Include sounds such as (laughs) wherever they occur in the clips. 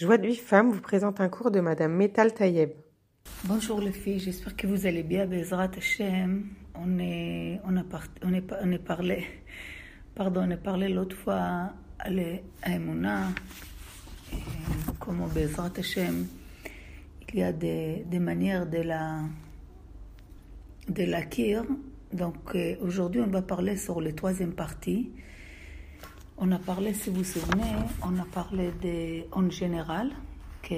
Joie de vie femme vous présente un cours de Madame Metal Tayeb. Bonjour les filles, j'espère que vous allez bien. Bezrat Hashem, on est, on a, parlé, pardon, on a parlé l'autre fois à l'Emouna, comment Bezrat Hashem, il y a des, des manières de la, de l'acquérir. Donc euh, aujourd'hui, on va parler sur la troisième partie. On a parlé, si vous vous souvenez, on a parlé de, en général, que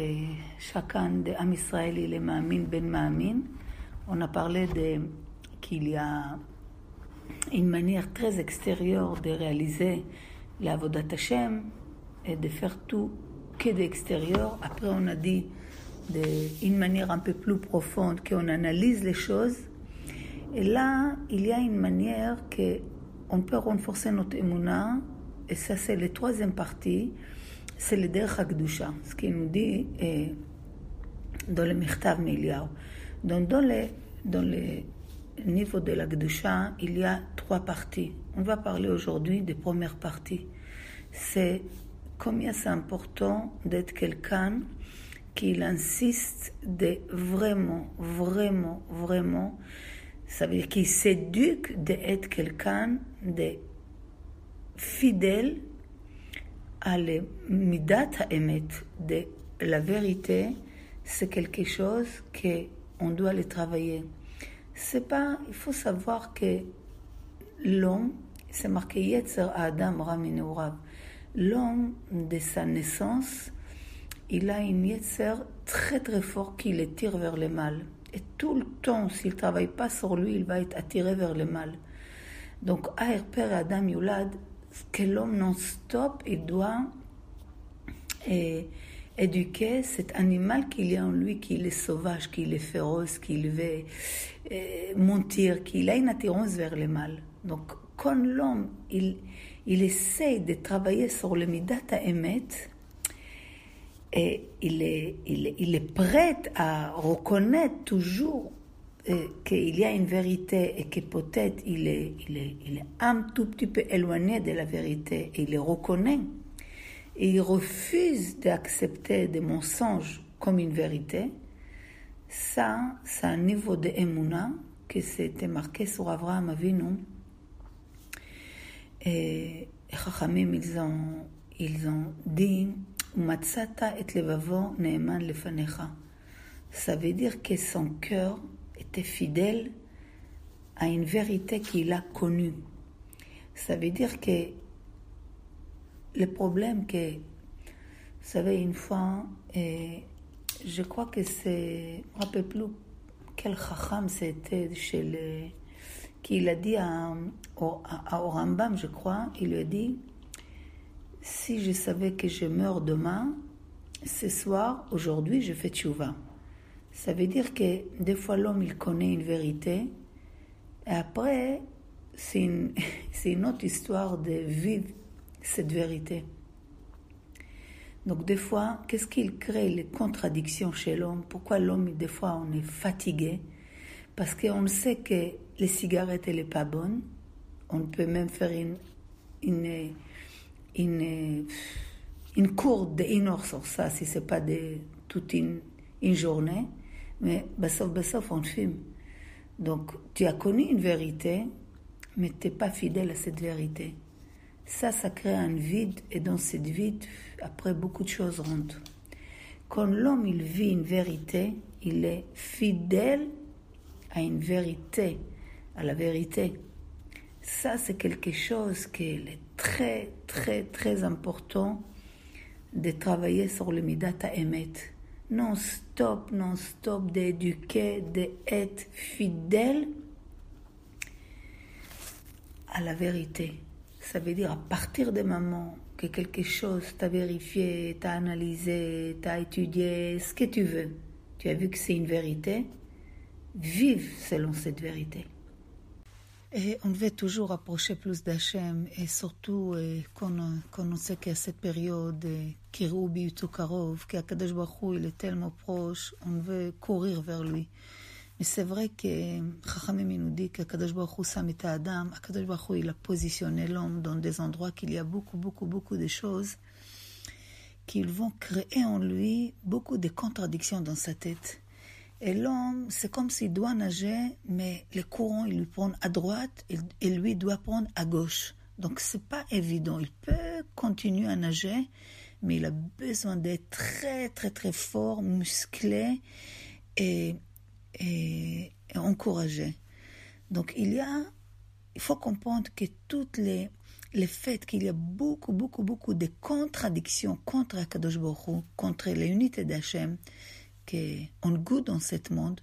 chacun de Am Israël, il est ben Ma'amin. On a parlé de qu'il y a une manière très extérieure de réaliser la Vodat Hashem et de faire tout que d'extérieur. Après, on a dit d'une manière un peu plus profonde qu'on analyse les choses. Et là, il y a une manière que on peut renforcer notre émouna et ça, c'est la troisième partie, c'est le Derech HaKdusha, ce qu'il nous dit est dans le Mirtav Miliao. Donc, dans le, dans le niveau de la Gdusha, il y a trois parties. On va parler aujourd'hui des premières parties. C'est combien c'est important d'être quelqu'un qui insiste de vraiment, vraiment, vraiment, ça veut dire qu'il s'éduque d'être quelqu'un de fidèle à la midat ha'emet, de la vérité, c'est quelque chose que on doit le travailler. C'est pas, il faut savoir que l'homme, c'est marqué Yetzer Adam Raminurav. L'homme, de sa naissance, il a une Yetzer très très fort qui le tire vers le mal. Et tout le temps, s'il travaille pas sur lui, il va être attiré vers le mal. Donc, Aher Père Adam Yulad, que l'homme non-stop, il doit et, éduquer cet animal qu'il y a en lui, qu'il est sauvage, qu'il est féroce, qu'il veut euh, mentir, qu'il a une attirance vers le mal. Donc, quand l'homme, il, il essaie de travailler sur le midat Emet, et il il, il est prêt à reconnaître toujours qu'il y a une vérité et que peut-être il est, il, est, il est un tout petit peu éloigné de la vérité et il le reconnaît et il refuse d'accepter des mensonges comme une vérité, ça, c'est un niveau de Emouna que c'était marqué sur Avraham Avinu. Et Chachamim, ils ont, ils ont dit Matsata et levavo neeman lefanecha. Ça veut dire que son cœur était fidèle à une vérité qu'il a connue. Ça veut dire que le problème que, vous savez, une fois, et je crois que c'est, je ne me rappelle plus quel chacham c'était chez le, qu'il a dit à, à, Orambam, je crois, il lui a dit, si je savais que je meurs demain, ce soir, aujourd'hui, je fais tchouva. Ça veut dire que des fois l'homme il connaît une vérité et après c'est une, (laughs) une, autre histoire de vivre cette vérité. Donc des fois, qu'est-ce qu'il crée les contradictions chez l'homme? Pourquoi l'homme, des fois, on est fatigué? Parce qu'on sait que les cigarettes, elle n'est pas bonne. On peut même faire une, une, une, une cour d'une heure sur ça, si ce n'est pas de, toute une, une journée. Mais bassof, bassof, on fume. Donc, tu as connu une vérité, mais tu n'es pas fidèle à cette vérité. Ça, ça crée un vide, et dans cette vide, après, beaucoup de choses rentrent. Quand l'homme, il vit une vérité, il est fidèle à une vérité, à la vérité. Ça, c'est quelque chose qui est très, très, très important de travailler sur le Midat Emet non-stop, non-stop d'éduquer, d'être fidèle à la vérité. Ça veut dire à partir des moments que quelque chose t'a vérifié, t'a analysé, t'a étudié, ce que tu veux, tu as vu que c'est une vérité, vive selon cette vérité. Et on veut toujours approcher plus d'Hachem, et surtout quand, on sait qu'à cette période, Kiroubi Karov, qu'Akadosh Baruch il est tellement proche, on veut courir vers lui. Mais c'est vrai que Chachamim nous dit qu'Akadosh Baruch Samita Adam, Akadosh Baruch il a positionné l'homme dans des endroits qu'il y a beaucoup, beaucoup, beaucoup de choses qu'ils vont créer en lui beaucoup de contradictions dans sa tête. Et l'homme, c'est comme s'il doit nager, mais les courants, ils lui prennent à droite et, lui doit prendre à gauche. Donc c'est pas évident. Il peut continuer à nager, mais il a besoin d'être très très très fort, musclé et encouragé. Donc il y a, il faut comprendre que toutes les le fait qu'il y a beaucoup, beaucoup, beaucoup de contradictions contre Akadosh Baruch contre l'unité d'Hachem qu'on goûte dans ce monde,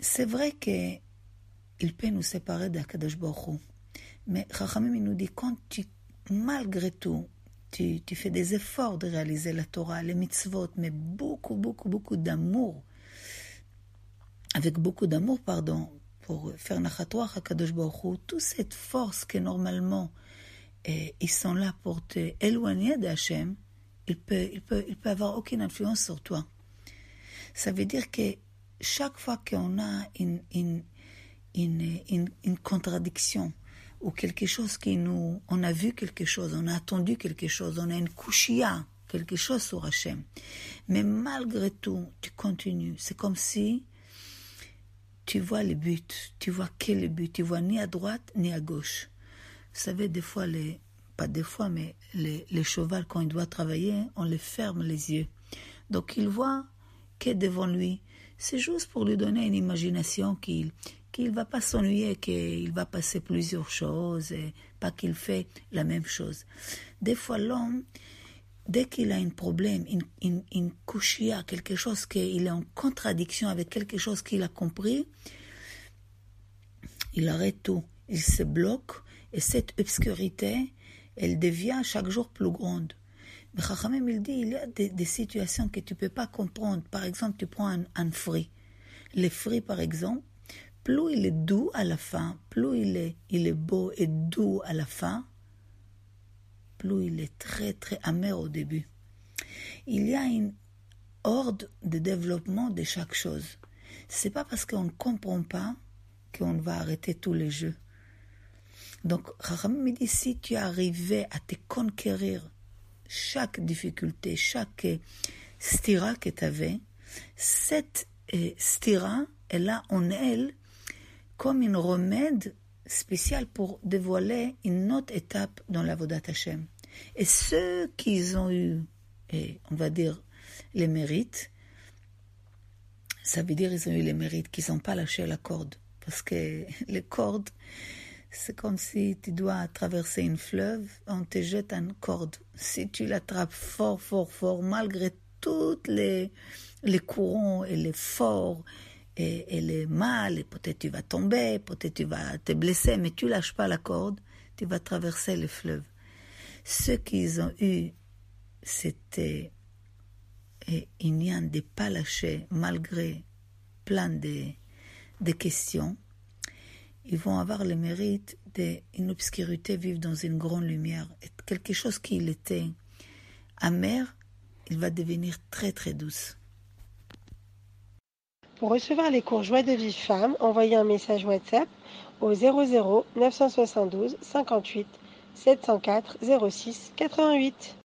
c'est vrai qu'il peut nous séparer d'Akadosh Baruch Mais Chachamim nous dit, quand tu, malgré tout, tu, tu, fais des efforts de réaliser la Torah, les mitzvot, mais beaucoup, beaucoup, beaucoup d'amour, avec beaucoup d'amour, pardon, pour faire Nachatoach Akadosh Baruch toute cette force que normalement et ils sont là pour te éloigner d'Hachem, il peut, il peut, il peut avoir aucune influence sur toi. Ça veut dire que chaque fois qu'on a une, une, une, une, contradiction ou quelque chose qui nous, on a vu quelque chose, on a attendu quelque chose, on a une couchia, quelque chose sur Hachem. Mais malgré tout, tu continues. C'est comme si tu vois le but, tu vois quel est le but, tu vois ni à droite ni à gauche. Vous savez, des fois, les, pas des fois, mais les, les chevaux, quand il doit travailler, on les ferme les yeux. Donc il voit devant lui. C'est juste pour lui donner une imagination qu'il qu'il va pas s'ennuyer, qu'il va passer plusieurs choses, et pas qu'il fait la même chose. Des fois, l'homme, dès qu'il a un problème, une, une, une couchia, quelque chose qu'il est en contradiction avec quelque chose qu'il a compris, il arrête tout. Il se bloque et cette obscurité, elle devient chaque jour plus grande. Mais Chachamim, il dit, il y a des, situations que tu ne peux pas comprendre. Par exemple, tu prends un, fruit. Le fruit, par exemple, plus il est doux à la fin, plus il est, il est beau et doux à la fin, plus il est très, très amer au début. Il y a une ordre de développement de chaque chose. C'est pas parce qu'on ne comprend pas qu'on va arrêter tous les jeux. Donc, Raham me dit, si tu arrivais à te conquérir chaque difficulté, chaque stira que tu avais, cette eh, stira, elle a en elle comme une remède spéciale pour dévoiler une autre étape dans la Vodat Hashem. Et ceux qui ont eu, et on va dire, les mérites, ça veut dire qu'ils ont eu les mérites, qu'ils n'ont pas lâché la corde. Parce que (laughs) les cordes, c'est comme si tu dois traverser une fleuve, on te jette une corde. Si tu l'attrapes fort, fort, fort, malgré tous les, les courants et les forts et, et les mal, et peut-être tu vas tomber, peut-être tu vas te blesser, mais tu lâches pas la corde, tu vas traverser le fleuve. Ceux qui ont eu, c'était il n'y a de pas lâcher malgré plein de, de questions ils vont avoir le mérite d'une obscurité vivre dans une grande lumière. Et quelque chose qui était amer, il va devenir très très douce. Pour recevoir les cours Joie de vie femme, envoyez un message WhatsApp au 00 972 58 704 06 88.